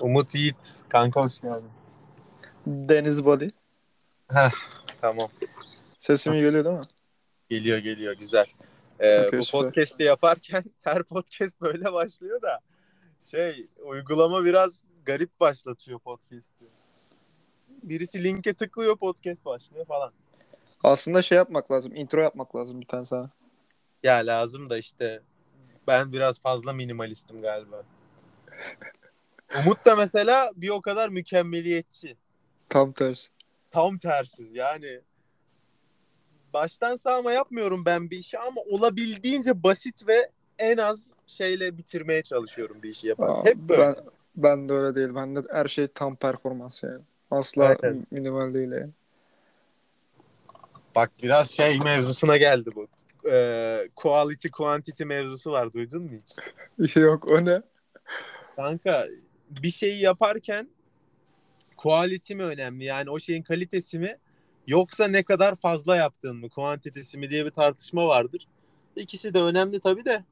Umut Yiğit. Kanka hoş geldin. Deniz Body. Heh, tamam. Sesim iyi geliyor değil mi? Geliyor geliyor güzel. Ee, Okey, bu süper. podcast'i yaparken her podcast böyle başlıyor da şey uygulama biraz garip başlatıyor podcast'i. Birisi linke tıklıyor podcast başlıyor falan. Aslında şey yapmak lazım. Intro yapmak lazım bir tane sana. Ya lazım da işte ben biraz fazla minimalistim galiba. Umut da mesela bir o kadar mükemmeliyetçi. Tam tersi. Tam tersiz yani. Baştan sağma yapmıyorum ben bir işi ama olabildiğince basit ve en az şeyle bitirmeye çalışıyorum bir işi yaparken. Aa, Hep böyle. Ben, ben de öyle değil. Ben de her şey tam performans yani. Asla Aynen. minimal değil yani. Bak biraz şey mevzusuna geldi bu. Ee, quality quantity mevzusu var duydun mu hiç? Yok o ne? Kanka bir şeyi yaparken quality mi önemli yani o şeyin kalitesi mi yoksa ne kadar fazla yaptığın mı kuantitesi mi diye bir tartışma vardır. İkisi de önemli tabii de.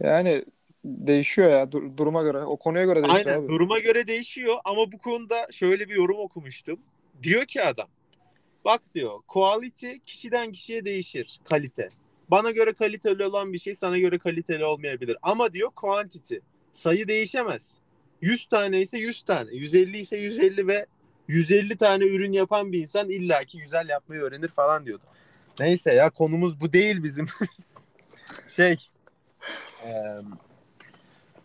Yani değişiyor ya dur- duruma göre. O konuya göre değişiyor Aynen abi. duruma göre değişiyor ama bu konuda şöyle bir yorum okumuştum. Diyor ki adam bak diyor quality kişiden kişiye değişir kalite. Bana göre kaliteli olan bir şey sana göre kaliteli olmayabilir. Ama diyor quantity sayı değişemez. 100 tane ise 100 tane, 150 ise 150 ve 150 tane ürün yapan bir insan illaki güzel yapmayı öğrenir falan diyordu. Neyse ya konumuz bu değil bizim. şey eee,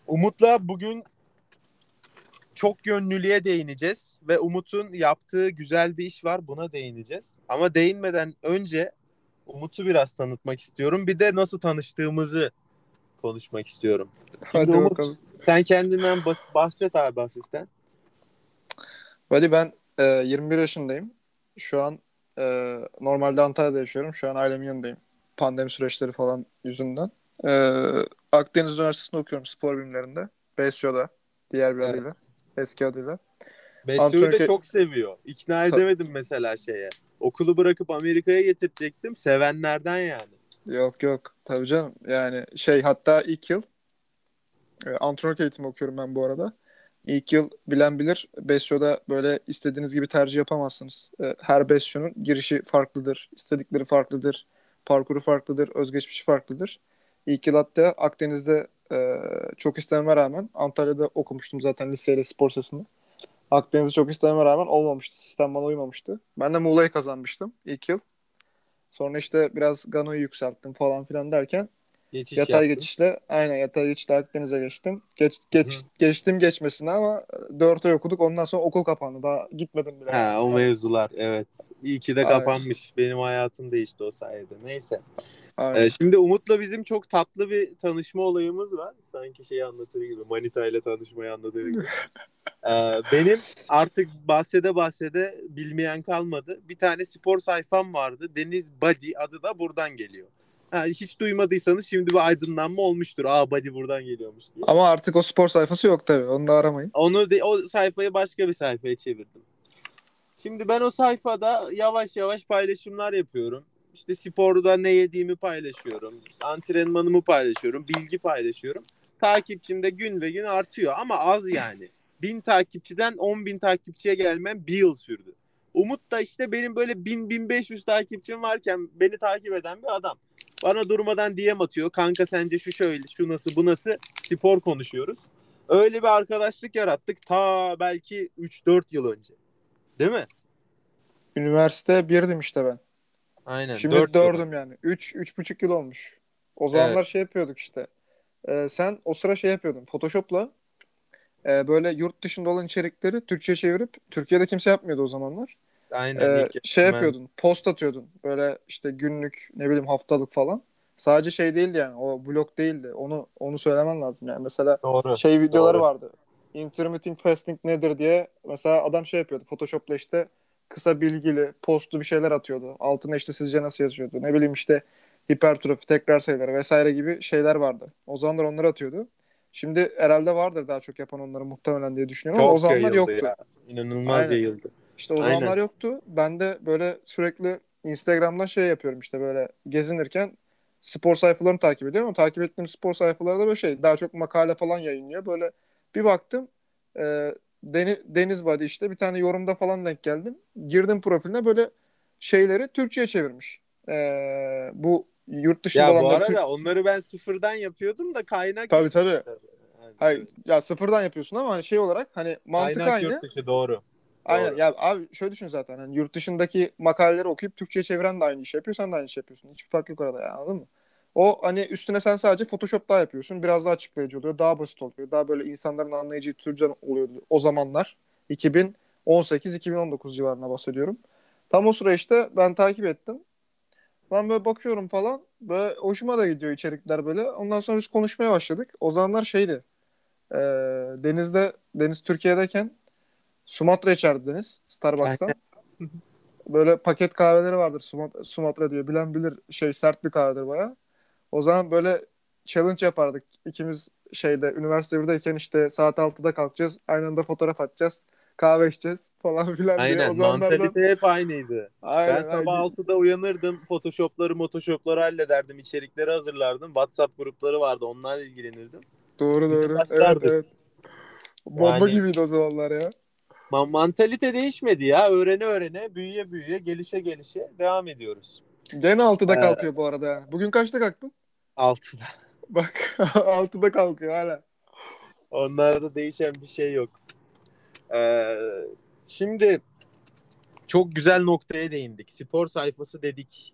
Umut'la bugün çok yönlülüğe değineceğiz ve Umut'un yaptığı güzel bir iş var buna değineceğiz. Ama değinmeden önce Umut'u biraz tanıtmak istiyorum. Bir de nasıl tanıştığımızı konuşmak istiyorum. Hadi Umut, bakalım. Sen kendinden bahset abi hafiften. Hadi ben e, 21 yaşındayım. Şu an e, normalde Antalya'da yaşıyorum. Şu an ailemin yanındayım. Pandemi süreçleri falan yüzünden. E, Akdeniz Üniversitesi'nde okuyorum spor bilimlerinde. BSYO'da diğer bir Evet. adıyla. Eski adıyla. Besyo'yu da Antrenör- çok seviyor. İkna Tabii. edemedim mesela şeye. Okulu bırakıp Amerika'ya getirecektim. Sevenlerden yani. Yok yok tabii canım. Yani şey hatta ilk yıl e, antrenörlük eğitimi okuyorum ben bu arada. İlk yıl bilen bilir. Besyo'da böyle istediğiniz gibi tercih yapamazsınız. E, Her Besyo'nun girişi farklıdır. istedikleri farklıdır. Parkuru farklıdır. Özgeçmişi farklıdır. İlk yıl hatta Akdeniz'de e, çok istememe rağmen Antalya'da okumuştum zaten liseyle spor sesini. Akdeniz'i çok istememe rağmen olmamıştı. Sistem bana uymamıştı. Ben de Muğla'yı kazanmıştım ilk yıl. Sonra işte biraz Gano'yu yükselttim falan filan derken Geçiş yatay yaptın. geçişle aynen yatay geçişle Akdeniz'e geçtim. Geç, geç, Hı. geçtim geçmesine ama 4 ay okuduk. Ondan sonra okul kapandı. Daha gitmedim bile. Ha, o mevzular evet. İyi ki de Aynen. kapanmış. Benim hayatım değişti o sayede. Neyse. Aynen. Ee, şimdi Umut'la bizim çok tatlı bir tanışma olayımız var. Sanki şeyi anlatır gibi. Manita ile tanışmayı anlatır gibi. Ee, benim artık bahsede bahsede bilmeyen kalmadı. Bir tane spor sayfam vardı. Deniz Body adı da buradan geliyor. Ha, hiç duymadıysanız şimdi bir aydınlanma olmuştur. Aa Body buradan geliyormuş diye. Ama artık o spor sayfası yok tabii. Onu da aramayın. Onu de, o sayfayı başka bir sayfaya çevirdim. Şimdi ben o sayfada yavaş yavaş paylaşımlar yapıyorum. İşte sporda ne yediğimi paylaşıyorum. Antrenmanımı paylaşıyorum. Bilgi paylaşıyorum. Takipçim de gün ve gün artıyor ama az yani. Bin takipçiden 10 bin takipçiye gelmem bir yıl sürdü. Umut da işte benim böyle 1000-1500 takipçim varken beni takip eden bir adam. Bana durmadan DM atıyor. Kanka sence şu şöyle, şu nasıl, bu nasıl? Spor konuşuyoruz. Öyle bir arkadaşlık yarattık ta belki 3-4 yıl önce. Değil mi? Üniversite birdim işte ben. Aynen. Şimdi dört yıl. dördüm yani. Üç, üç buçuk yıl olmuş. O zamanlar Evet. şey yapıyorduk işte. Ee, sen o sıra şey yapıyordun. Photoshop'la e, böyle yurt dışında olan içerikleri Türkçe'ye çevirip Türkiye'de kimse yapmıyordu o zamanlar. Aynen. Ee, şey ben- yapıyordun. Post atıyordun. Böyle işte günlük ne bileyim haftalık falan. Sadece şey değildi yani. O vlog değildi. Onu onu söylemen lazım yani. Mesela Doğru. şey videoları doğru. vardı. Intermittent fasting nedir diye mesela adam şey yapıyordu. Photoshop'la işte kısa bilgili, postlu bir şeyler atıyordu. Altına işte sizce nasıl yazıyordu. Ne bileyim işte hipertrofi, tekrar sayıları vesaire gibi şeyler vardı. O zamanlar onları atıyordu. Şimdi herhalde vardır daha çok yapan onları muhtemelen diye düşünüyorum ama o Çok zamanlar yoktu. ya. İnanılmaz Aynen. yayıldı. İşte o Aynen. zamanlar yoktu. Ben de böyle sürekli Instagram'dan şey yapıyorum işte böyle gezinirken spor sayfalarını takip ediyorum ama takip ettiğim spor sayfaları da böyle şey daha çok makale falan yayınlıyor. Böyle bir baktım e, Deniz, Deniz Badi işte bir tane yorumda falan denk geldim. Girdim profiline böyle şeyleri Türkçe'ye çevirmiş. E, bu yurt dışında Ya bu arada Türk- onları ben sıfırdan yapıyordum da kaynak Tabii, tabii. Yani Hayır ya sıfırdan yapıyorsun ama hani şey olarak hani mantık kaynak aynı. yurt dışı doğru. Aynen Doğru. ya abi şöyle düşün zaten hani yurt dışındaki makaleleri okuyup Türkçe'ye çeviren de aynı işi yapıyor sen de aynı işi yapıyorsun. Hiçbir fark yok arada ya anladın mı? O hani üstüne sen sadece Photoshop daha yapıyorsun. Biraz daha açıklayıcı oluyor. Daha basit oluyor. Daha böyle insanların anlayacağı türden oluyordu o zamanlar. 2018-2019 civarına bahsediyorum. Tam o sıra işte ben takip ettim. Ben böyle bakıyorum falan. Böyle hoşuma da gidiyor içerikler böyle. Ondan sonra biz konuşmaya başladık. O zamanlar şeydi. e, Deniz'de, Deniz Türkiye'deyken Sumatra içerdi Deniz. Starbucks'tan. Böyle paket kahveleri vardır Sumatra, Sumatra diye. Bilen bilir şey sert bir kahvedir baya. O zaman böyle challenge yapardık. İkimiz şeyde üniversite 1'deyken işte saat 6'da kalkacağız. Aynı anda fotoğraf atacağız. Kahve içeceğiz falan filan diye. O Aynen zamanlardan... mantalite hep aynıydı. Aynen, ben sabah aynen. 6'da uyanırdım. Photoshop'ları, motoshop'ları hallederdim. içerikleri hazırlardım. WhatsApp grupları vardı. Onlarla ilgilenirdim. Doğru doğru. Evet evet. Bomba Yani- gibiydi o zamanlar ya. Ma- mantalite değişmedi ya. Öğrene öğrene, büyüye büyüye, gelişe gelişe devam ediyoruz. Gene 6'da Ee, kalkıyor bu arada. Bugün kaçta kalktın? 6'da. Bak 6'da kalkıyor hala. Onlarda değişen bir şey yok. Ee, şimdi çok güzel noktaya değindik. Spor sayfası dedik.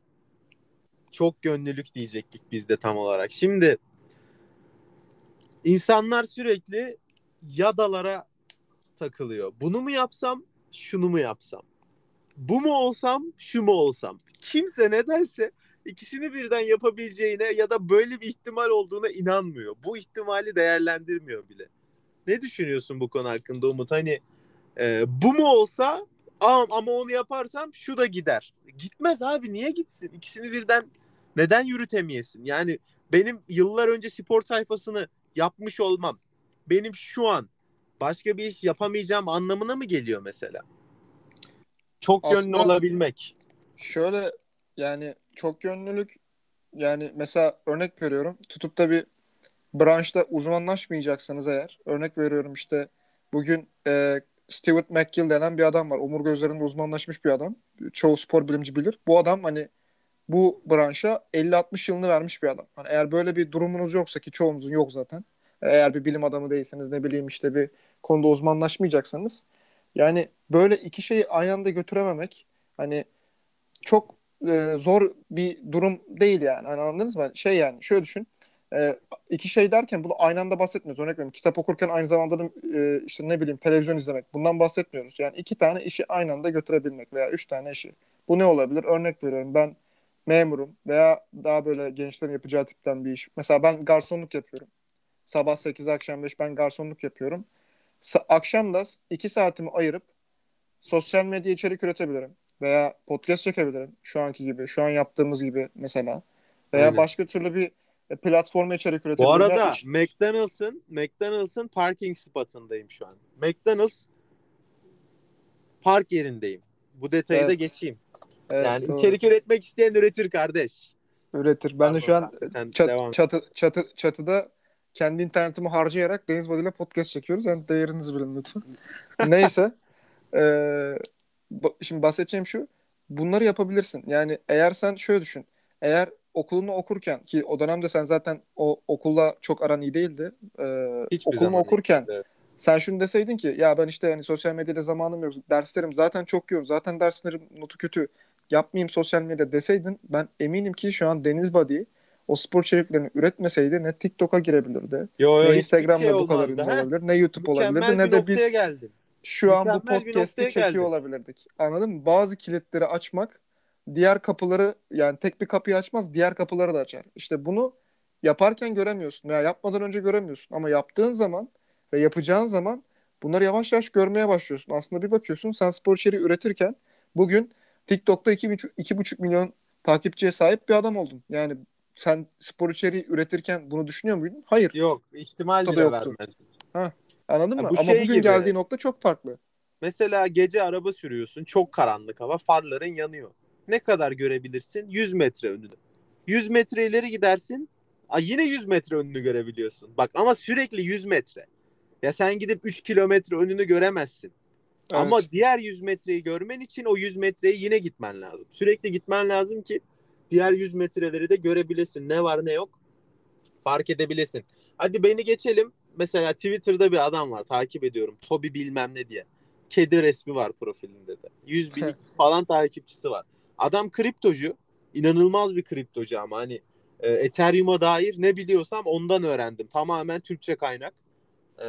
Çok gönüllülük diyecektik biz de tam olarak. Şimdi insanlar sürekli yadalara takılıyor. Bunu mu yapsam, şunu mu yapsam? Bu mu olsam, şu mu olsam? Kimse nedense ikisini birden yapabileceğine ya da böyle bir ihtimal olduğuna inanmıyor. Bu ihtimali değerlendirmiyor bile. Ne düşünüyorsun bu konu hakkında Umut? Hani e, bu mu olsa ama, onu yaparsam şu da gider. Gitmez abi niye gitsin? İkisini birden neden yürütemeyesin? Yani benim yıllar önce spor sayfasını yapmış olmam benim şu an başka bir iş yapamayacağım anlamına mı geliyor mesela? Çok Aslında- olabilmek. Şöyle yani çok yönlülük yani mesela örnek veriyorum tutup da bir branşta uzmanlaşmayacaksanız eğer örnek veriyorum işte bugün e, Stuart McGill denen bir adam var. Omurga üzerinde uzmanlaşmış bir adam. Çoğu spor bilimci bilir. Bu adam hani bu branşa 50-60 yılını vermiş bir adam. Hani eğer böyle bir durumunuz yoksa ki çoğumuzun yok zaten. Eğer bir bilim adamı değilseniz ne bileyim işte bir konuda uzmanlaşmayacaksanız yani böyle iki şeyi aynı anda götürememek hani çok e, zor bir durum değil yani. Hani anladınız mı? Şey yani şöyle düşün. E, iki şey derken bunu aynı anda bahsetmiyoruz. Örnek veriyorum. Kitap okurken aynı zamanda da e, işte ne bileyim televizyon izlemek. Bundan bahsetmiyoruz. Yani iki tane işi aynı anda götürebilmek veya üç tane işi. Bu ne olabilir? Örnek veriyorum. Ben memurum veya daha böyle gençlerin yapacağı tipten bir iş. Mesela ben garsonluk yapıyorum. Sabah 8 akşam 5 ben garsonluk yapıyorum. Sa- akşam da 2 saatimi ayırıp sosyal medya içerik üretebilirim. Veya podcast çekebilirim. Şu anki gibi. Şu an yaptığımız gibi mesela. Veya Aynen. başka türlü bir platforma içerik üretebilirim. Bu arada McDonald's'ın McDonald's'ın parking spotundayım şu an. McDonald's park yerindeyim. Bu detayı da Evet. geçeyim. Evet, yani doğru. içerik üretmek isteyen üretir kardeş. üretir. Ben de şu an Pardon, çat, çatı, çatı, çatıda kendi internetimi harcayarak Deniz Body ile podcast çekiyoruz. Yani değerinizi bilin lütfen. Neyse. Ee, şimdi bahsedeceğim şu. Bunları yapabilirsin. Yani eğer sen şöyle düşün. Eğer okulunu okurken ki o dönemde sen zaten o okulla çok aran iyi değildi. Ee, Hiçbir okulunu okurken evet. sen şunu deseydin ki ya ben işte hani sosyal medyada zamanım yok. Derslerim zaten çok yoğun. Zaten derslerim notu kötü. Yapmayayım sosyal medya deseydin ben eminim ki şu an Deniz Body o spor içeriklerini üretmeseydi ne TikTok'a girebilirdi. Yo, yo, ne Instagram'da şey bu kadar ünlü olabilir. Ne YouTube Mükemmel olabilirdi. Ne de biz geldim. şu an bu Mükemmel podcast'i çekiyor geldin. olabilirdik. Anladın mı? Bazı kilitleri açmak diğer kapıları yani tek bir kapıyı açmaz diğer kapıları da açar. İşte bunu yaparken göremiyorsun veya yapmadan önce göremiyorsun ama yaptığın zaman ve yapacağın zaman bunları yavaş yavaş görmeye başlıyorsun. Aslında bir bakıyorsun sen spor içeriği üretirken bugün TikTok'ta 2,5 2,5 milyon takipçiye sahip bir adam oldun. Yani sen spor içeriği üretirken bunu düşünüyor muydun? Hayır. Yok ihtimal bile yoktu. vermez. Anladın Ya mı? Ama şey bugün gibi. geldiği nokta çok farklı. Mesela gece araba sürüyorsun. Çok karanlık hava. Farların yanıyor. Ne kadar görebilirsin? 100 metre önünü. 100 metre ileri gidersin. Aa, yine 100 metre önünü görebiliyorsun. Bak ama sürekli 100 metre. Ya sen gidip 3 kilometre önünü göremezsin. Evet. Ama diğer 100 metreyi görmen için o 100 metreye yine gitmen lazım. Sürekli gitmen lazım ki diğer 100 metreleri de görebilesin. Ne var ne yok fark edebilesin. Hadi beni geçelim. Mesela Twitter'da bir adam var takip ediyorum. Toby bilmem ne diye. Kedi resmi var profilinde de. 100 bin falan takipçisi var. Adam kriptocu. inanılmaz bir kriptocu ama hani e, Ethereum'a dair ne biliyorsam ondan öğrendim. Tamamen Türkçe kaynak. E,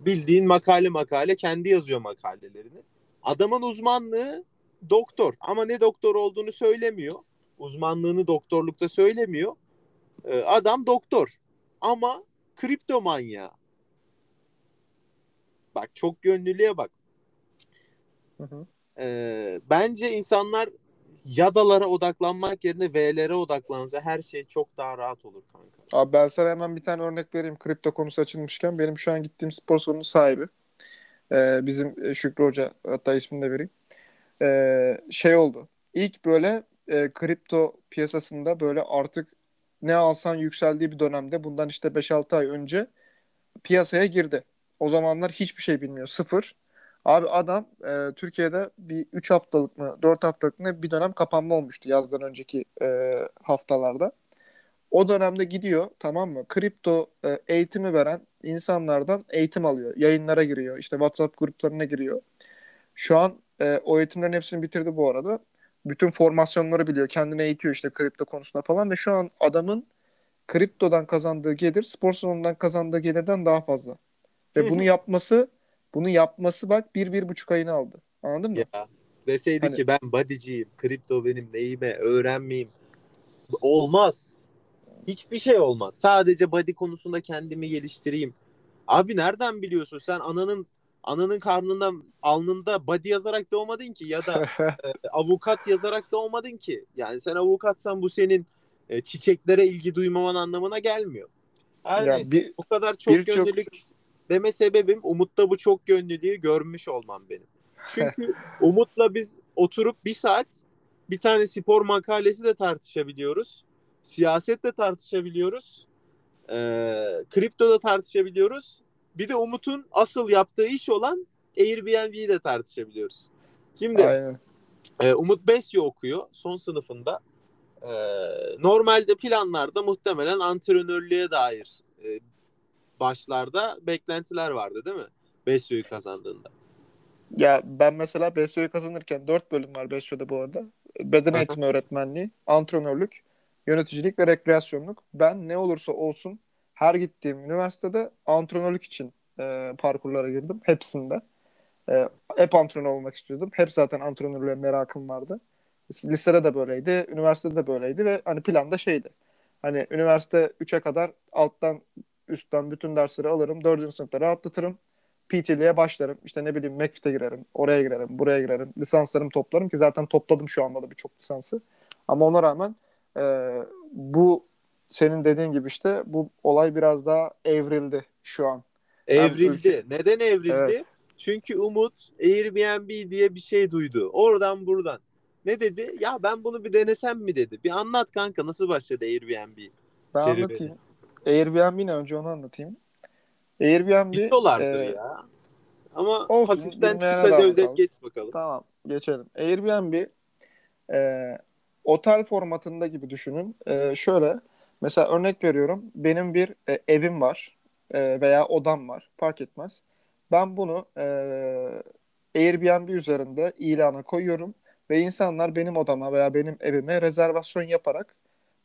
bildiğin makale makale kendi yazıyor makalelerini. Adamın uzmanlığı doktor ama ne doktor olduğunu söylemiyor. Uzmanlığını doktorlukta söylemiyor. E, adam doktor ama kripto manyağı. Bak çok gönüllüye bak. Hı hı. E, bence insanlar yadalara odaklanmak yerine V'lere odaklansa her şey çok daha rahat olur kanka. Abi ben sana hemen bir tane örnek vereyim kripto konusu açılmışken. Benim şu an gittiğim spor salonunun sahibi. Ee, bizim e, Şükrü Hoca hatta ismini de vereyim. Ee, şey oldu. İlk böyle e, kripto piyasasında böyle artık ne alsan yükseldiği bir dönemde bundan işte 5-6 ay önce piyasaya girdi. O zamanlar hiçbir şey bilmiyor. Sıfır. Abi adam e, Türkiye'de bir 3 haftalık mı 4 haftalık mı bir dönem kapanma olmuştu yazdan önceki e, haftalarda. O dönemde gidiyor tamam mı? Kripto e, eğitimi veren insanlardan eğitim alıyor. Yayınlara giriyor. işte WhatsApp gruplarına giriyor. Şu an e, o eğitimlerin hepsini bitirdi bu arada. Bütün formasyonları biliyor. Kendini eğitiyor işte kripto konusunda falan ve şu an adamın kriptodan kazandığı gelir spor salonundan kazandığı gelirden daha fazla. Ve bunu yapması bunu yapması bak bir, bir buçuk ayını aldı. Anladın mı? Ya deseydi Hani- ki ben bodyciyim, kripto benim neyime, öğrenmeyeyim. Olmaz. Hiçbir şey olmaz. Sadece body konusunda kendimi geliştireyim. Abi nereden biliyorsun? Sen ananın ananın karnından alnında body yazarak doğmadın ki ya da e, avukat yazarak doğmadın ki. Yani sen avukatsan bu senin e, çiçeklere ilgi duymaman anlamına gelmiyor. Her Ya neyse. bir- bu kadar çok birçok- gönüllülük deme sebebim Umut'ta bu çok gönüllülüğü görmüş olmam benim. Çünkü Umut'la biz oturup bir saat bir tane spor makalesi de tartışabiliyoruz. Siyaset de tartışabiliyoruz. E, kripto da tartışabiliyoruz. Bir de Umut'un asıl yaptığı iş olan Airbnb'yi de tartışabiliyoruz. Şimdi Aynen. ee, Umut Besyo okuyor son sınıfında. Ee, normalde planlarda muhtemelen antrenörlüğe dair e, başlarda beklentiler vardı değil mi? Besyo'yu kazandığında. Ya ben mesela BSO'yu kazanırken 4 bölüm var BSO'da bu arada. Beden eğitimi öğretmenliği, antrenörlük, yöneticilik ve rekreasyonluk. Ben ne olursa olsun her gittiğim üniversitede antrenörlük için e, parkurlara girdim. Hepsinde. E, hep antrenör olmak istiyordum. Hep zaten antrenörlüğe merakım vardı. Lisede de böyleydi, üniversitede de böyleydi ve hani planda şeydi. Hani üniversite 3'e kadar alttan üstten bütün dersleri alırım. 4. sınıfta rahatlatırım. PT'liğe başlarım. İşte ne bileyim McFit'e girerim. Oraya girerim. Buraya girerim. Lisanslarımı toplarım ki zaten topladım şu anda da birçok lisansı. Ama ona rağmen e, bu senin dediğin gibi işte bu olay biraz daha evrildi şu an. Evrildi. ülke- Neden evrildi? Evet. Çünkü Umut Airbnb diye bir şey duydu. Oradan buradan. Ne dedi? Ya ben bunu bir denesem mi dedi. Bir anlat kanka nasıl başladı Airbnb? Ben serüveni? anlatayım. Airbnb ne önce onu anlatayım. Airbnb Biliyorlardır e, ya. Ama olsun, hafiften kısaca özet geç bakalım. Tamam geçelim. Airbnb e, otel formatında gibi düşünün. E, şöyle mesela örnek veriyorum. Benim bir e, evim var e, veya odam var fark etmez. Ben bunu e, Airbnb üzerinde ilana koyuyorum ve insanlar benim odama veya benim evime rezervasyon yaparak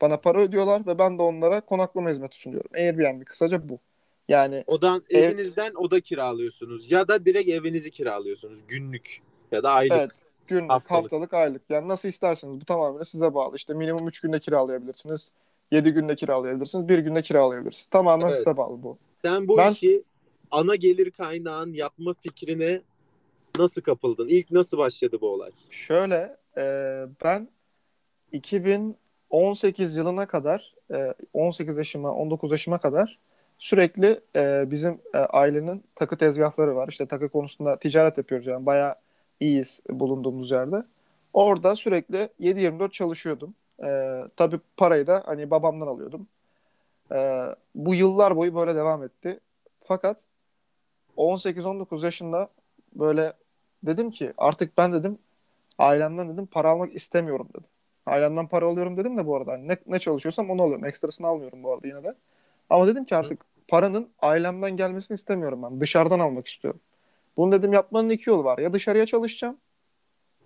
bana para ödüyorlar ve ben de onlara konaklama hizmeti sunuyorum. Airbnb kısaca bu. Yani Odan Ev- evinizden oda kiralıyorsunuz ya da direkt evinizi kiralıyorsunuz günlük ya da aylık. Evet. Günlük, Haftalık. haftalık. aylık. Yani nasıl isterseniz bu tamamen size bağlı. İşte minimum 3 günde kiralayabilirsiniz. 7 günde kiralayabilirsiniz. 1 günde kiralayabilirsiniz. Tamamen Evet. size bağlı bu. Sen bu Ben- işi ana gelir kaynağın yapma fikrine nasıl kapıldın? İlk nasıl başladı bu olay? Şöyle e, ben 2018 yılına kadar e, 18 yaşıma 19 yaşıma kadar sürekli e, bizim e, ailenin takı tezgahları var. İşte takı konusunda ticaret yapıyoruz yani bayağı iyiyiz bulunduğumuz yerde. Orada sürekli 7-24 çalışıyordum. Ee, tabii parayı da hani babamdan alıyordum. Bu yıllar boyu böyle devam etti. Fakat 18-19 yaşında böyle dedim ki artık ben dedim ailemden dedim para almak istemiyorum dedim. Ailemden para alıyorum dedim de bu arada. Hani ne, ne çalışıyorsam onu alıyorum. Ekstrasını almıyorum bu arada yine de. Ama dedim ki artık paranın ailemden gelmesini istemiyorum ben. Dışarıdan almak istiyorum. Bunu dedim yapmanın iki yolu var. Ya dışarıya çalışacağım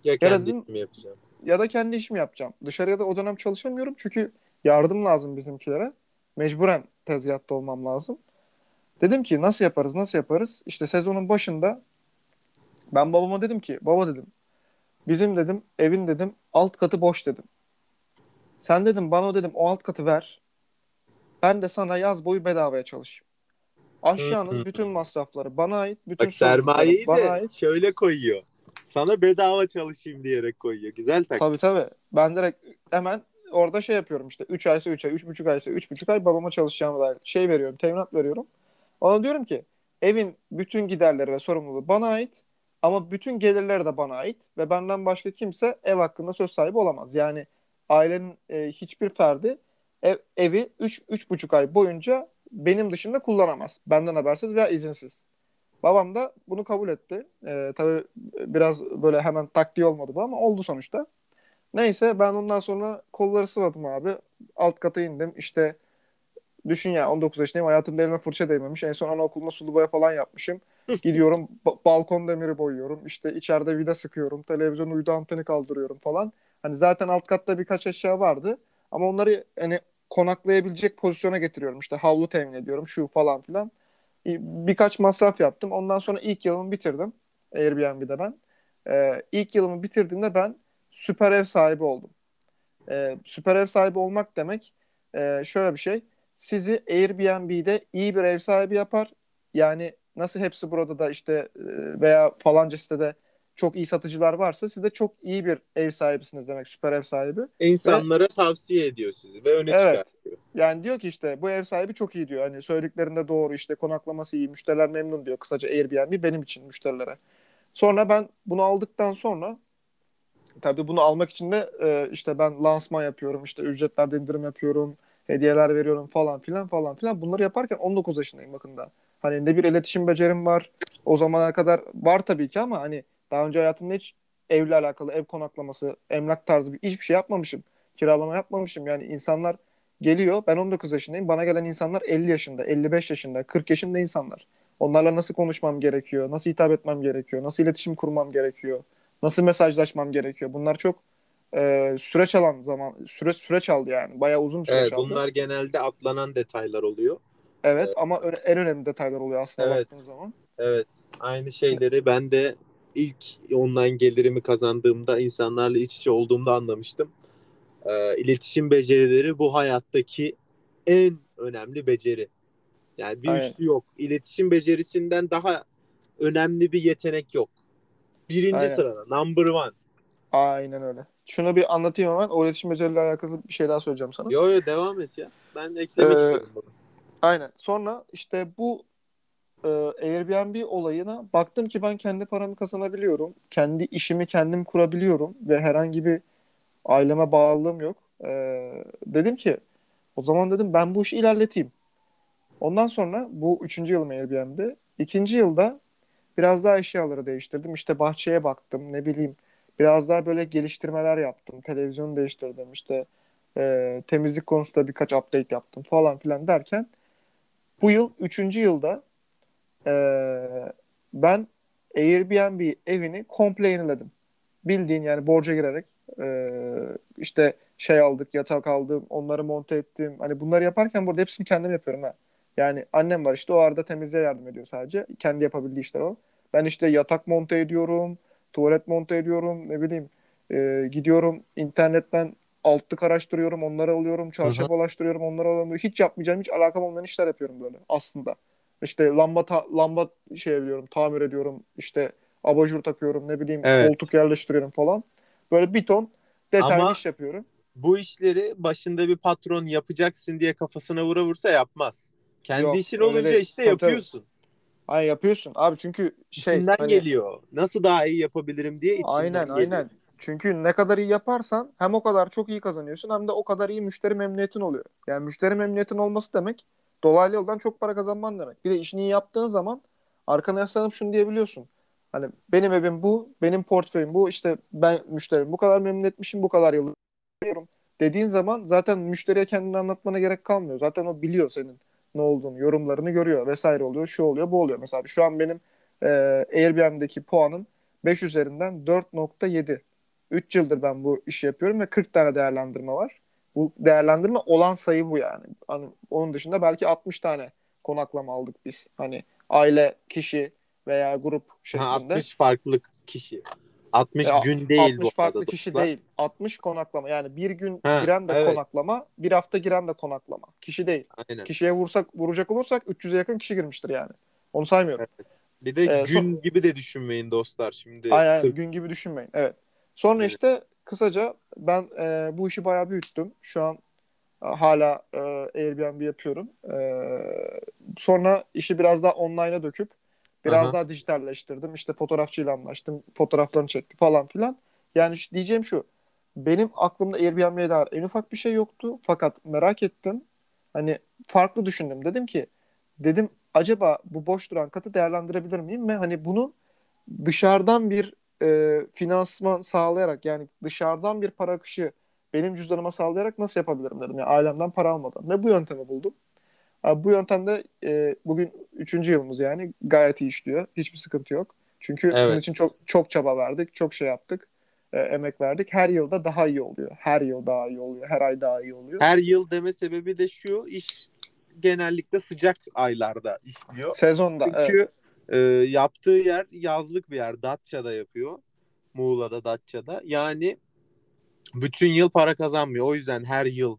Ya Ya kendi dedim- işimi yapacağım. ya da kendi işimi yapacağım. Dışarıya da o dönem çalışamıyorum çünkü yardım lazım bizimkilere. Mecburen tezgahta olmam lazım. Dedim ki nasıl yaparız nasıl yaparız? İşte sezonun başında ben babama dedim ki baba dedim bizim dedim evin dedim alt katı boş dedim. Sen dedim bana o dedim o alt katı ver. Ben de sana yaz boyu bedavaya çalışayım. Aşağının bütün masrafları bana ait. Bütün Bak sermayeyi de bana ait. şöyle koyuyor. Sana bedava çalışayım diyerek koyuyor. Güzel tak. Tabii tabii. Ben direkt hemen orada şey yapıyorum işte 3 aysa 3 ay, 3,5 aysa 3,5 ay babama çalışacağımı dair şey veriyorum, teminat veriyorum. Ona diyorum ki evin bütün giderleri ve sorumluluğu bana ait ama bütün gelirleri de bana ait ve benden başka kimse ev hakkında söz sahibi olamaz. Yani ailenin e, hiçbir ferdi ev, evi 3 3,5 ay boyunca benim dışımda kullanamaz. Benden habersiz veya izinsiz. Babam da bunu kabul etti. E, tabii biraz böyle hemen taktiği olmadı bu ama oldu sonuçta. Neyse ben ondan sonra kolları sıvadım abi. Alt kata indim. İşte düşün ya 19 yaşındayım. Hayatımda elime fırça değmemiş. En son anaokulunda sulu boya falan yapmışım. Gidiyorum ba- balkon demiri boyuyorum. İşte içeride vida sıkıyorum. Televizyon uydu anteni kaldırıyorum falan. Hani zaten alt katta birkaç eşya vardı. Ama onları hani konaklayabilecek pozisyona getiriyorum. İşte havlu temin ediyorum şu falan filan. Birkaç masraf yaptım. Ondan sonra ilk yılımı bitirdim. Airbnb'de ben. Ee, ilk yılımı bitirdiğimde ben süper ev sahibi oldum. Ee, süper ev sahibi olmak demek e, şöyle bir şey. Sizi Airbnb'de iyi bir ev sahibi yapar. Yani nasıl hepsi burada da işte e, veya falanca sitede çok iyi satıcılar varsa siz de çok iyi bir ev sahibisiniz demek süper ev sahibi. İnsanlara tavsiye ediyor sizi ve öne Evet. çıkartıyor. Yani diyor ki işte bu ev sahibi çok iyi diyor. Hani söylediklerinde doğru işte konaklaması iyi, müşteriler memnun diyor. Kısaca Airbnb benim için müşterilere. Sonra ben bunu aldıktan sonra tabii bunu almak için de e, işte ben lansman yapıyorum, işte ücretlerde indirim yapıyorum, hediyeler veriyorum falan filan falan filan. Bunları yaparken 19 yaşındayım bakın da. Hani ne bir iletişim becerim var. O zamana kadar var tabii ki ama hani daha önce hayatımda hiç evle alakalı, ev konaklaması, emlak tarzı bir hiçbir şey yapmamışım. Kiralama yapmamışım. Yani insanlar geliyor. Ben 19 yaşındayım. Bana gelen insanlar 50 yaşında, 55 yaşında, 40 yaşında insanlar. Onlarla nasıl konuşmam gerekiyor? Nasıl hitap etmem gerekiyor? Nasıl iletişim kurmam gerekiyor? Nasıl mesajlaşmam gerekiyor? Bunlar çok e, süreç alan zaman, süre süreç aldı yani. Bayağı uzun bir süreç Evet, aldı. bunlar genelde atlanan detaylar oluyor. Evet ama ö- en önemli detaylar oluyor aslında Evet. baktığın zaman. Evet, aynı şeyleri ben de ilk online gelirimi kazandığımda, insanlarla iç içe olduğumda anlamıştım. Ee, iletişim becerileri bu hayattaki en önemli beceri. Yani bir Aynen. üstü yok. İletişim becerisinden daha önemli bir yetenek yok. Birinci Aynen. sırada, number one. Aynen öyle. Şunu bir anlatayım hemen. O iletişim becerileriyle alakalı bir şey daha söyleyeceğim sana. Yo yo devam et ya. Ben eklemek Ee, istiyorum bunu. Aynen. Sonra işte bu e, Airbnb olayına baktım ki ben kendi paramı kazanabiliyorum. Kendi işimi kendim kurabiliyorum ve herhangi bir aileme bağlılığım yok. E, dedim ki o zaman dedim ben bu işi ilerleteyim. Ondan sonra bu üçüncü yılım Airbnb'de. İkinci yılda biraz daha eşyaları değiştirdim. İşte bahçeye baktım ne bileyim. Biraz daha böyle geliştirmeler yaptım. Televizyonu değiştirdim. İşte e, temizlik konusunda birkaç update yaptım falan filan derken bu yıl üçüncü yılda e, ben Airbnb evini komple yeniledim. Bildiğin yani borca girerek e, işte şey aldık, yatak aldım, onları monte ettim. Hani bunları yaparken burada hepsini kendim yapıyorum ha. Yani annem var işte o arada temizliğe yardım ediyor sadece. Kendi yapabildiği işler o. Ben işte yatak monte ediyorum, tuvalet monte ediyorum, ne bileyim e, gidiyorum internetten altlık araştırıyorum, onları alıyorum, çarşaf ulaştırıyorum, onları alıyorum. Hiç yapmayacağım, hiç alakam olmayan işler yapıyorum böyle aslında. İşte lamba ta- lamba şey ediyorum, tamir ediyorum, işte abajur takıyorum, ne bileyim Evet. koltuk yerleştiriyorum falan. Böyle bir ton detaylı Ama- iş yapıyorum. Bu işleri başında bir patron yapacaksın diye kafasına vura vursa yapmaz. Kendi Yok, işin olunca değil. işte Tabii, tabii. yapıyorsun. Ay yapıyorsun abi çünkü şey İçinden hani- geliyor. Nasıl daha iyi yapabilirim diye içinden Aynen geliyor. aynen. Çünkü ne kadar iyi yaparsan hem o kadar çok iyi kazanıyorsun hem de o kadar iyi müşteri memnuniyetin oluyor. Yani müşteri memnuniyetin olması demek dolaylı yoldan çok para kazanman demek. Bir de işini iyi yaptığın zaman arkana yaslanıp şunu diyebiliyorsun. Hani benim evim bu, benim portföyüm bu, işte ben müşterim bu kadar memnun etmişim, bu kadar yıl dediğin zaman zaten müşteriye kendini anlatmana gerek kalmıyor. Zaten o biliyor senin ne olduğunu, yorumlarını görüyor vesaire oluyor, şu oluyor, bu oluyor. Mesela şu an benim e, Airbnb'deki puanım 5 üzerinden 4.7. 3 yıldır ben bu işi yapıyorum ve 40 tane değerlendirme var. Bu değerlendirme olan sayı bu yani. Hani onun dışında belki 60 tane konaklama aldık biz. Hani aile, kişi veya grup şeklinde. Ha, 60 farklı kişi. 60 Ya, gün değil 60 bu farklı arada kişi dostlar. değil. 60 konaklama. Yani bir gün Ha, giren de evet. konaklama, bir hafta giren de konaklama. Kişi değil. Aynen. Kişiye vursak vuracak olursak 300'e yakın kişi girmiştir yani. Onu saymıyorum. Evet. Bir de Ee, gün gibi de düşünmeyin dostlar. Şimdi aynen. 40 gün gibi düşünmeyin. Evet. Sonra Evet. işte kısaca ben e, bu işi bayağı büyüttüm. Şu an e, hala e, Airbnb yapıyorum. E, sonra işi biraz daha online'a döküp biraz Aha. daha dijitalleştirdim. İşte fotoğrafçıyla anlaştım. Fotoğraflarını çekti falan filan. Yani şu- diyeceğim şu. Benim aklımda Airbnb'ye dair en ufak bir şey yoktu. Fakat merak ettim. Hani farklı düşündüm. Dedim ki dedim acaba bu boş duran katı değerlendirebilir miyim? Ve hani bunu dışarıdan bir e, finansman sağlayarak yani dışarıdan bir para akışı benim cüzdanıma sağlayarak nasıl yapabilirim dedim. Yani ailemden para almadan. Ve bu yöntemi buldum. Abi bu yöntemde e, bugün üçüncü yılımız yani gayet iyi işliyor. Hiçbir sıkıntı yok. Çünkü Evet. bunun için çok çok çaba verdik, çok şey yaptık, e, emek verdik. Her yılda daha iyi oluyor. Her yıl daha iyi oluyor. Her ay daha iyi oluyor. her yıl deme sebebi de şu iş genellikle sıcak aylarda işliyor. Sezonda. evet. E, yaptığı yer yazlık bir yer. Datça'da yapıyor. Muğla'da, Datça'da. Yani bütün yıl para kazanmıyor. O yüzden her yıl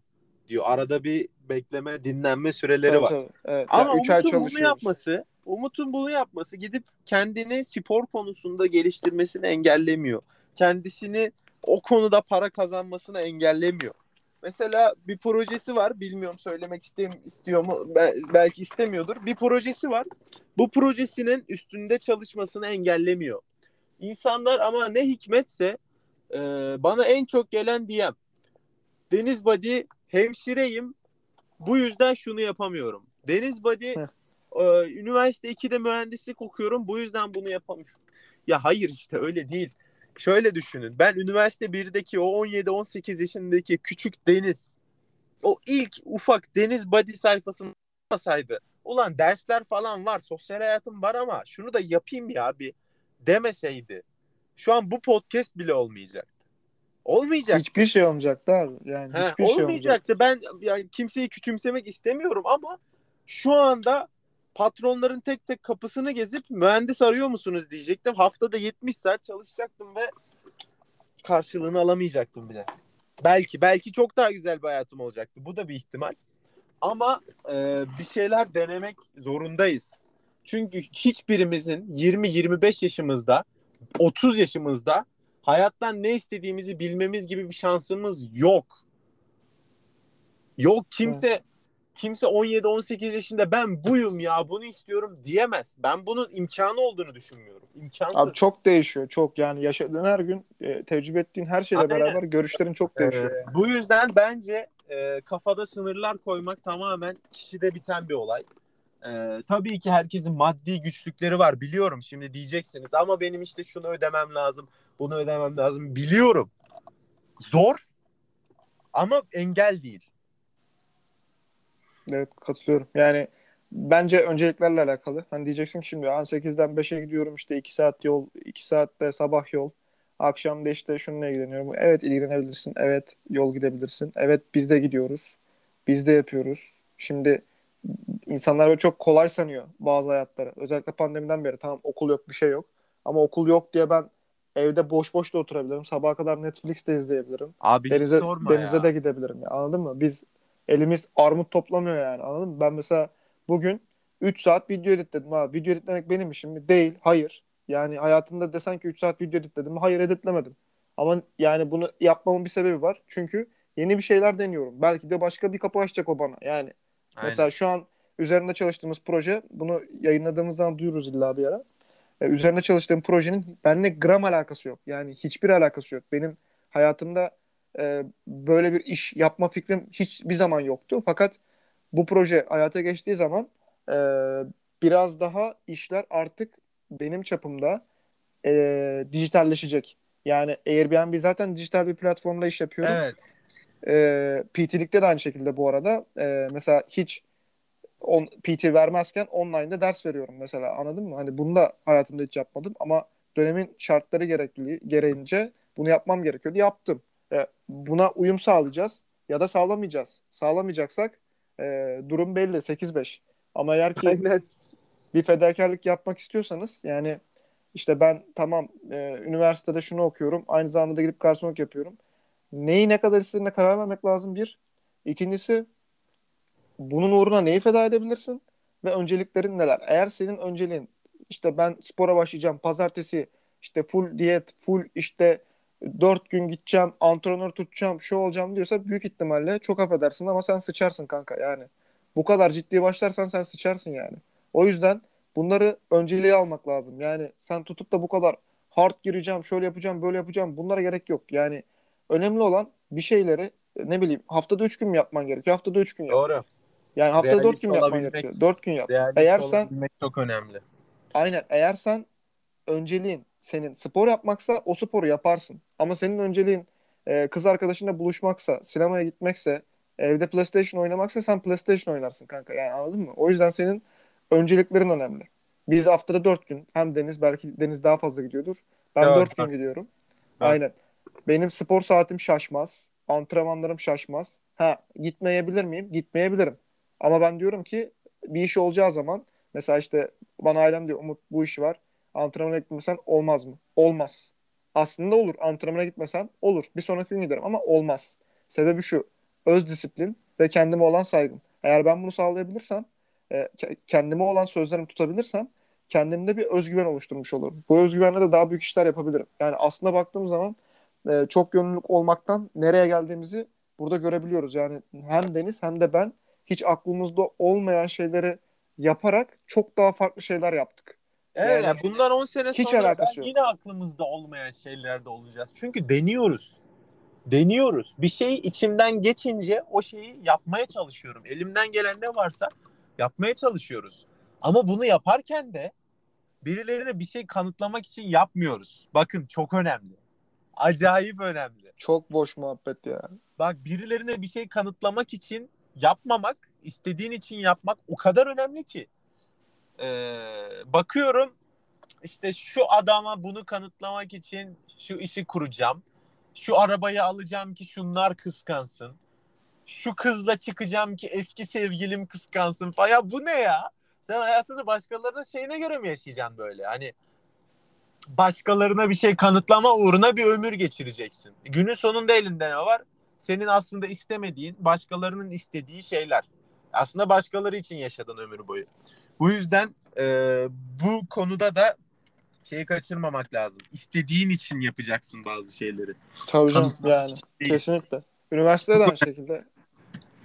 diyor. Arada bir bekleme, dinlenme süreleri Tabii, var. tabii. Evet. Ama Yani Umut'un bunu yapması, Umut'un bunu yapması gidip kendini spor konusunda geliştirmesini engellemiyor. Kendisini o konuda para kazanmasını engellemiyor. Mesela bir projesi var. Bilmiyorum söylemek istem istiyor mu? Be- belki istemiyordur. Bir projesi var. Bu projesinin üstünde çalışmasını engellemiyor. İnsanlar ama ne hikmetse e, bana en çok gelen diyem. Deniz Body hemşireyim. Bu yüzden şunu yapamıyorum. Deniz Body e, üniversite 2'de mühendislik okuyorum. Bu yüzden bunu yapamıyorum. Ya hayır işte öyle değil. Şöyle düşünün. Ben üniversite 1'deki o 17-18 yaşındaki küçük Deniz o ilk ufak Deniz Body sayfasını yapmasaydı ulan dersler falan var, sosyal hayatım var ama şunu da yapayım ya bir demeseydi şu an bu podcast bile olmayacaktı. Olmayacak. Hiçbir şey olmayacaktı abi. Yani hiçbir şey olmayacaktı. olmayacaktı. Ben yani kimseyi küçümsemek istemiyorum ama şu anda patronların tek tek kapısını gezip mühendis arıyor musunuz diyecektim. Haftada 70 saat çalışacaktım ve karşılığını alamayacaktım bile. Belki belki çok daha güzel bir hayatım olacaktı. Bu da bir ihtimal. Ama e, bir şeyler denemek zorundayız. Çünkü hiçbirimizin 20-25 yaşımızda, 30 yaşımızda hayattan ne istediğimizi bilmemiz gibi bir şansımız yok. Yok kimse kimse 17-18 yaşında ben buyum ya bunu istiyorum diyemez. Ben bunun imkanı olduğunu düşünmüyorum. İmkansız. Abi çok değişiyor. Çok yani yaşadığın her gün e, tecrübe ettiğin her şeyle Aynen. beraber görüşlerin çok değişiyor. Ee, yani. Bu yüzden bence e, kafada sınırlar koymak tamamen kişide biten bir olay. Ee, tabii ki herkesin maddi güçlükleri var biliyorum şimdi diyeceksiniz ama benim işte şunu ödemem lazım bunu ödemem lazım biliyorum. Zor ama engel değil. Evet katılıyorum. Yani bence önceliklerle alakalı. Hani diyeceksin ki şimdi "Aa, 8'den 5'e gidiyorum işte 2 saat yol, 2 saatte sabah yol. Akşam da işte şununla ilgileniyorum. Evet ilgilenebilirsin. Evet yol gidebilirsin. Evet biz de gidiyoruz. Biz de yapıyoruz. Şimdi insanlar böyle çok kolay sanıyor bazı hayatları. Özellikle pandemiden beri tamam okul yok bir şey yok. Ama okul yok diye ben evde boş boş da oturabilirim. Sabaha kadar Netflix de izleyebilirim. Abi hiç Denize, sorma denize ya. de gidebilirim. Ya, anladın mı? Biz elimiz armut toplamıyor yani. Anladın mı? Ben mesela bugün 3 saat video editledim. Ha, video editlemek benim işim mi? Değil. Hayır. Yani hayatında desen ki 3 saat video editledim mi? Hayır editlemedim. Ama yani bunu yapmamın bir sebebi var. Çünkü yeni bir şeyler deniyorum. Belki de başka bir kapı açacak o bana. Yani Aynen. mesela şu an üzerinde çalıştığımız proje bunu yayınladığımız zaman duyururuz illa bir ara. e, üzerine çalıştığım projenin benimle gram alakası yok. Yani hiçbir alakası yok. Benim hayatımda e, böyle bir iş yapma fikrim hiçbir zaman yoktu. Fakat bu proje hayata geçtiği zaman e, biraz daha işler artık benim çapımda e, dijitalleşecek. Yani Airbnb zaten dijital bir platformda iş yapıyorum. Evet. E, PT'likte de aynı şekilde bu arada. E, mesela hiç on, PT vermezken online'da ders veriyorum mesela anladın mı? Hani bunu da hayatımda hiç yapmadım ama dönemin şartları gerekli gereğince bunu yapmam gerekiyordu. Yaptım. E, buna uyum sağlayacağız ya da sağlamayacağız. Sağlamayacaksak e, durum belli 8-5. Ama eğer ki Aynen. bir fedakarlık yapmak istiyorsanız yani işte ben tamam e, üniversitede şunu okuyorum. Aynı zamanda da gidip garsonluk yapıyorum. Neyi ne kadar istediğine karar vermek lazım bir. İkincisi bunun uğruna neyi feda edebilirsin ve önceliklerin neler? Eğer senin önceliğin işte ben spora başlayacağım pazartesi işte full diyet, full işte dört gün gideceğim, antrenör tutacağım, şu olacağım diyorsa büyük ihtimalle çok affedersin ama sen sıçarsın kanka yani. Bu kadar ciddi başlarsan sen sıçarsın yani. O yüzden bunları önceliğe almak lazım. Yani sen tutup da bu kadar hard gireceğim, şöyle yapacağım, böyle yapacağım bunlara gerek yok. Yani önemli olan bir şeyleri ne bileyim haftada üç gün mü yapman gerekiyor? Haftada üç gün yap. Doğru. Yani haftada Realist dört gün yapman gerekiyor. Dört gün yap. Eğer sen çok önemli. aynen eğer sen önceliğin senin spor yapmaksa o sporu yaparsın. Ama senin önceliğin e, kız arkadaşınla buluşmaksa, sinemaya gitmekse, evde PlayStation oynamaksa sen PlayStation oynarsın kanka. Yani anladın mı? O yüzden senin önceliklerin önemli. Biz haftada dört gün hem Deniz belki Deniz daha fazla gidiyordur. Ben Dört, dört gün gidiyorum. Dört. Aynen. Benim spor saatim şaşmaz. Antrenmanlarım şaşmaz. Ha gitmeyebilir miyim? Gitmeyebilirim. Ama ben diyorum ki bir iş olacağı zaman mesela işte bana ailem diyor Umut bu iş var. Antrenmana gitmesen olmaz mı? Olmaz. Aslında olur. Antrenmana gitmesen olur. Bir sonraki gün giderim ama olmaz. Sebebi şu. Öz disiplin ve kendime olan saygım. Eğer ben bunu sağlayabilirsem, e, ke- kendime olan sözlerimi tutabilirsem kendimde bir özgüven oluşturmuş olurum. Bu özgüvenle de daha büyük işler yapabilirim. Yani aslında baktığım zaman e, çok gönüllülük olmaktan nereye geldiğimizi burada görebiliyoruz. Yani hem Deniz hem de ben hiç aklımızda olmayan şeyleri yaparak çok daha farklı şeyler yaptık. Evet, Yani bundan 10 sene hiç sonra ben yine aklımızda olmayan şeylerde olacağız. Çünkü deniyoruz. Deniyoruz. Bir şey içimden geçince o şeyi yapmaya çalışıyorum. Elimden gelen ne varsa yapmaya çalışıyoruz. Ama bunu yaparken de birilerine bir şey kanıtlamak için yapmıyoruz. Bakın çok önemli. Acayip önemli. Çok boş muhabbet ya. Bak birilerine bir şey kanıtlamak için yapmamak, istediğin için yapmak o kadar önemli ki. Ee, bakıyorum işte şu adama bunu kanıtlamak için şu işi kuracağım. Şu arabayı alacağım ki şunlar kıskansın. Şu kızla çıkacağım ki eski sevgilim kıskansın falan. Ya bu ne ya? Sen hayatını başkalarının şeyine göre mi yaşayacaksın böyle? Hani başkalarına bir şey kanıtlama uğruna bir ömür geçireceksin. Günün sonunda elinde ne var? Senin aslında istemediğin, başkalarının istediği şeyler. Aslında başkaları için yaşadın ömür boyu. Bu yüzden e, bu konuda da şeyi kaçırmamak lazım. İstediğin için yapacaksın bazı şeyleri. Tabii canım yani. değil. Kesinlikle. Üniversitede de aynı şekilde.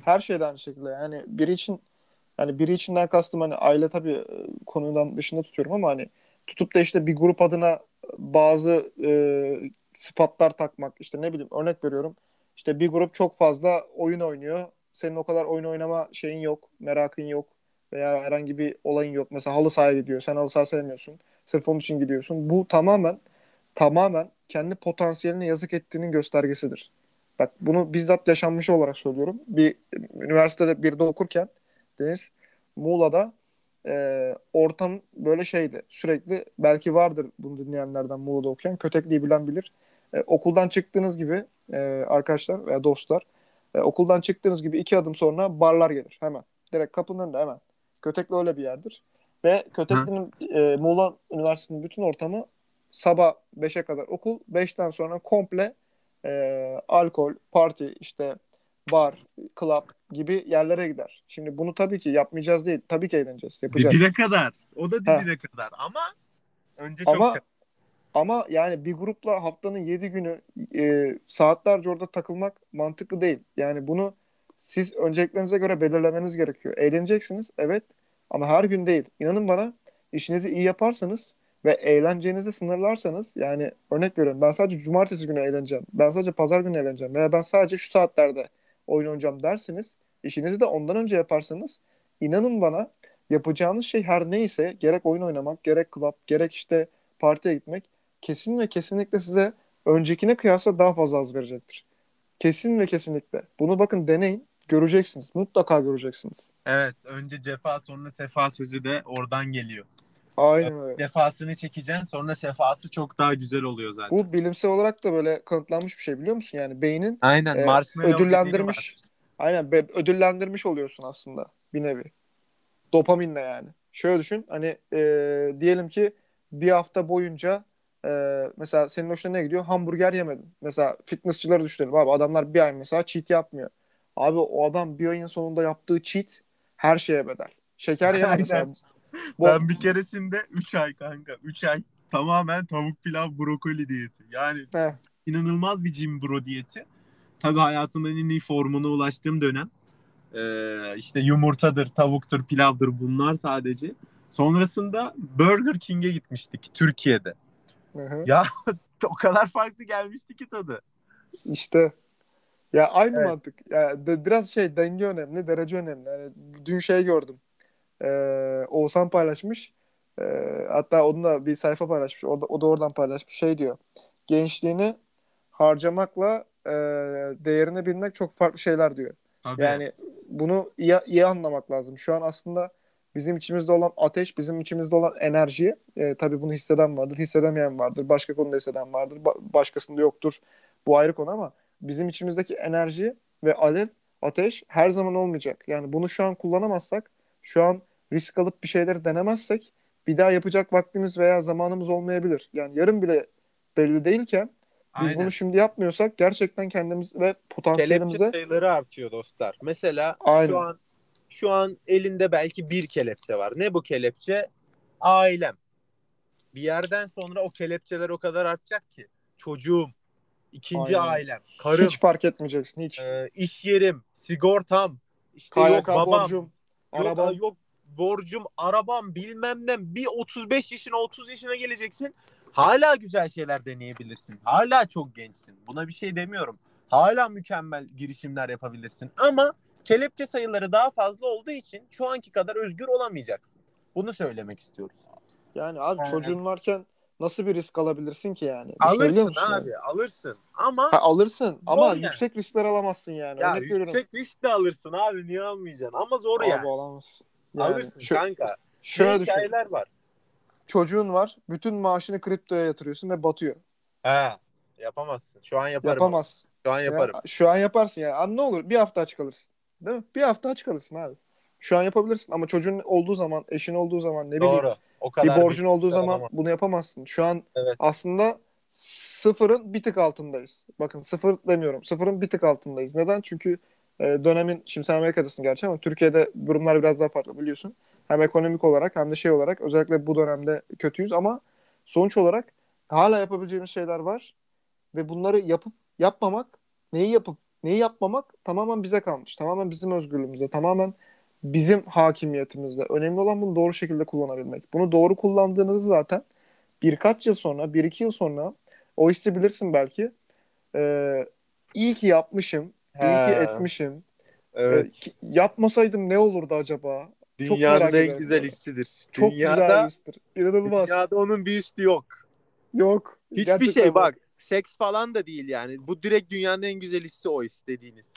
Her şeyde aynı şekilde. Yani biri için yani biri içinden kastım hani aile tabii e, konudan dışında tutuyorum ama hani tutup da işte bir grup adına bazı e, sıfatlar takmak işte ne bileyim örnek veriyorum. İşte bir grup çok fazla oyun oynuyor. Senin o kadar oyun oynama şeyin yok, merakın yok veya herhangi bir olayın yok. Mesela halı sahaya gidiyor. Sen halı saha sevmiyorsun. Sırf onun için gidiyorsun. Bu tamamen tamamen kendi potansiyeline yazık ettiğinin göstergesidir. Bak bunu bizzat yaşanmış olarak söylüyorum. Bir üniversitede bir de okurken Deniz Muğla'da e, ortam böyle şeydi. Sürekli belki vardır bunu dinleyenlerden Muğla'da okuyan. Kötekliği bilen bilir. E, okuldan çıktığınız gibi e, arkadaşlar veya dostlar e, okuldan çıktığınız gibi iki adım sonra barlar gelir hemen. Direkt kapının önünde hemen. Kötekli öyle bir yerdir. Ve Kötekli'nin e, Muğla Üniversitesi'nin bütün ortamı sabah 5'e kadar okul. 5'ten sonra komple e, alkol, parti, işte bar, club gibi yerlere gider. Şimdi bunu tabii ki yapmayacağız değil. Tabii ki eğleneceğiz. Yapacağız. Dibine kadar. O da Ha. dibine kadar. Ama önce çok Ama çok- ama yani bir grupla haftanın 7 günü e, saatlerce orada takılmak mantıklı değil. Yani bunu siz önceliklerinize göre belirlemeniz gerekiyor. Eğleneceksiniz evet ama her gün değil. İnanın bana işinizi iyi yaparsanız ve eğlencenizi sınırlarsanız yani örnek veriyorum ben sadece cumartesi günü eğleneceğim. Ben sadece pazar günü eğleneceğim veya ben sadece şu saatlerde oyun oynayacağım derseniz işinizi de ondan önce yaparsanız inanın bana yapacağınız şey her neyse gerek oyun oynamak, gerek club, gerek işte partiye gitmek kesin ve kesinlikle size öncekine kıyasla daha fazla az verecektir. Kesin ve kesinlikle. Bunu bakın deneyin. Göreceksiniz. Mutlaka göreceksiniz. Evet. Önce cefa sonra sefa sözü de oradan geliyor. Aynen öyle. Defasını çekeceksin sonra sefası çok daha güzel oluyor zaten. Bu bilimsel olarak da böyle kanıtlanmış bir şey biliyor musun? Yani beynin Aynen. e, ödüllendirmiş. Aynen be- ödüllendirmiş oluyorsun aslında bir nevi. Dopaminle yani. Şöyle düşün hani e, diyelim ki bir hafta boyunca e, mesela senin hoşuna ne gidiyor? Hamburger yemedin. Mesela fitnessçıları düşünelim abi adamlar bir ay mesela cheat yapmıyor. Abi o adam bir ayın sonunda yaptığı cheat her şeye bedel. Şeker yeme Aynen. mesela. Bu- Ben bir keresinde 3 ay kanka 3 ay tamamen tavuk pilav brokoli diyeti. Yani Heh, inanılmaz bir gym bro diyeti. Tabii hayatımın en iyi formuna ulaştığım dönem. Ee, işte yumurtadır, tavuktur, pilavdır bunlar sadece. Sonrasında Burger King'e gitmiştik Türkiye'de. Ya o kadar farklı gelmişti ki tadı. İşte ya aynı Evet. mantık. Ya de- biraz şey denge önemli, derece önemli. Yani dün şey gördüm. Ee, Oğuzhan paylaşmış. Ee, hatta onun da bir sayfa paylaşmış. Orada, o da oradan paylaşmış. Şey diyor. Gençliğini harcamakla e, değerini bilmek çok farklı şeyler diyor. Tabii. Yani bunu iyi, iyi anlamak lazım. Şu an aslında bizim içimizde olan ateş, bizim içimizde olan enerji, e, tabii bunu hisseden vardır, hissedemeyen vardır, başka konuda hisseden vardır, ba- başkasında yoktur. Bu ayrı konu ama bizim içimizdeki enerji ve alev, ateş her zaman olmayacak. Yani bunu şu an kullanamazsak, şu an risk alıp bir şeyleri denemezsek bir daha yapacak vaktimiz veya zamanımız olmayabilir. Yani yarın bile belli değilken biz Aynen. bunu şimdi yapmıyorsak gerçekten kendimiz ve kelepçe potansiyelimize sayıları artıyor dostlar. Mesela Aynen. şu an şu an elinde belki bir kelepçe var. Ne bu kelepçe? Ailem. Bir yerden sonra o kelepçeler o kadar artacak ki. Çocuğum, ikinci Aynen. ailem, karım, hiç fark etmeyeceksin hiç. e, iş yerim, sigortam, işte yok KYK babam, borcum, yok, arabam. yok borcum, arabam bilmem ne. Bir 35 yaşına 30 yaşına geleceksin. Hala güzel şeyler deneyebilirsin. Hala çok gençsin. Buna bir şey demiyorum. Hala mükemmel girişimler yapabilirsin. Ama kelepçe sayıları daha fazla olduğu için şu anki kadar özgür olamayacaksın. Bunu söylemek istiyoruz. Yani abi Aynen. çocuğun varken nasıl bir risk alabilirsin ki yani? Düşünebiliyor Alırsın musun yani? abi, alırsın. Ama Ha, alırsın ama yani. yüksek riskler alamazsın yani. ya Örnek veriyorum. yüksek risk de alırsın abi. Niye almayacaksın? Ama zor Abi yani. alamazsın. Yani alırsın şö- kanka. şöyle düşün. hikayeler var. Çocuğun var. Bütün maaşını kriptoya yatırıyorsun ve batıyor. He. Yapamazsın. Şu an yaparım. Yapamazsın. Şu an yaparım. Ya, şu an yaparsın yani. Abi ne olur bir hafta aç kalırsın. Değil mi? Bir hafta aç kalırsın abi. Şu an yapabilirsin ama çocuğun olduğu zaman, eşin olduğu zaman ne bileyim Doğru. O bir kadar borcun büyük olduğu bir zaman alamam. bunu yapamazsın. Şu an Evet. aslında sıfırın bir tık altındayız. Bakın sıfır demiyorum. Sıfırın bir tık altındayız. Neden? Çünkü e, dönemin, şimdi sen Amerika'dasın gerçi ama Türkiye'de durumlar biraz daha farklı biliyorsun. Hem ekonomik olarak hem de şey olarak özellikle bu dönemde kötüyüz ama sonuç olarak hala yapabileceğimiz şeyler var ve bunları yapıp yapmamak, neyi yapıp neyi yapmamak tamamen bize kalmış. Tamamen bizim özgürlüğümüzde, tamamen bizim hakimiyetimizde. Önemli olan bunu doğru şekilde kullanabilmek. Bunu doğru kullandığınızı zaten birkaç yıl sonra, bir iki yıl sonra o hissi bilirsin belki. Ee, iyi ki yapmışım, iyi ki He. etmişim. Evet. Ee, ki- yapmasaydım ne olurdu acaba? Dünyanın en güzel bunu. hissidir. Çok dünyada, güzel histir. İnanılmaz. Dünyada onun bir üstü yok. Yok. Hiçbir şey bak. Seks falan da değil yani. Bu direkt dünyanın en güzel hissi o his dediğiniz.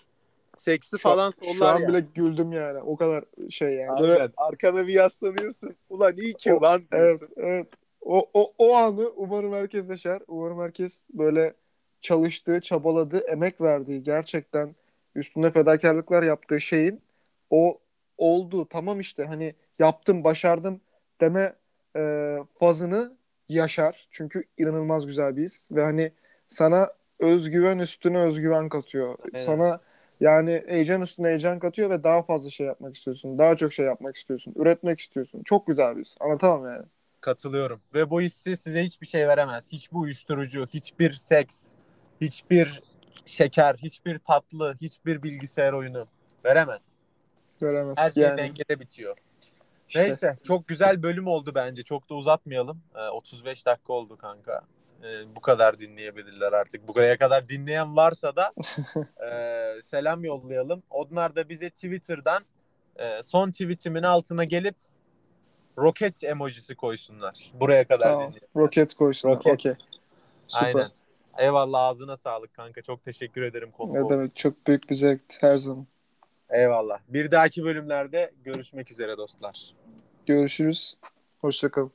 Seksi Şu an- falan Şu sollar an ya. bile güldüm yani. O kadar şey yani. Böyle, Aynen. Arkana bir yaslanıyorsun. Ulan iyi ki O- lan evet, diyorsun. evet. O, o, o anı umarım herkes yaşar. Umarım herkes böyle çalıştığı, çabaladığı, emek verdiği, gerçekten üstünde fedakarlıklar yaptığı şeyin o oldu. Tamam işte hani yaptım, başardım deme e, fazını yaşar. Çünkü inanılmaz güzel bir his. Ve hani sana özgüven üstüne özgüven katıyor. Aynen. Sana yani heyecan üstüne heyecan katıyor ve daha fazla şey yapmak istiyorsun. Daha çok şey yapmak istiyorsun. Üretmek istiyorsun. Çok güzel bir his. Anlatamam yani. Katılıyorum. Ve bu hissi size hiçbir şey veremez. Hiçbir uyuşturucu, hiçbir seks, hiçbir şeker, hiçbir tatlı, hiçbir bilgisayar oyunu veremez. Göremez. Her şey yani dengede bitiyor. İşte. Neyse çok güzel bölüm oldu bence. Çok da uzatmayalım. Ee, 35 dakika oldu kanka. Ee, bu kadar dinleyebilirler artık. Buraya kadar dinleyen varsa da e, selam yollayalım. Onlar da bize Twitter'dan e, son tweetimin altına gelip roket emojisi koysunlar. Buraya kadar Tamam. dinleyen. Roket koysun. Roket. Süper. Aynen. Eyvallah ağzına sağlık kanka. Çok teşekkür ederim konu. Ne demek çok büyük bir zevkti her zaman. Eyvallah. Bir dahaki bölümlerde görüşmek üzere dostlar. Görüşürüz. Hoşçakalın.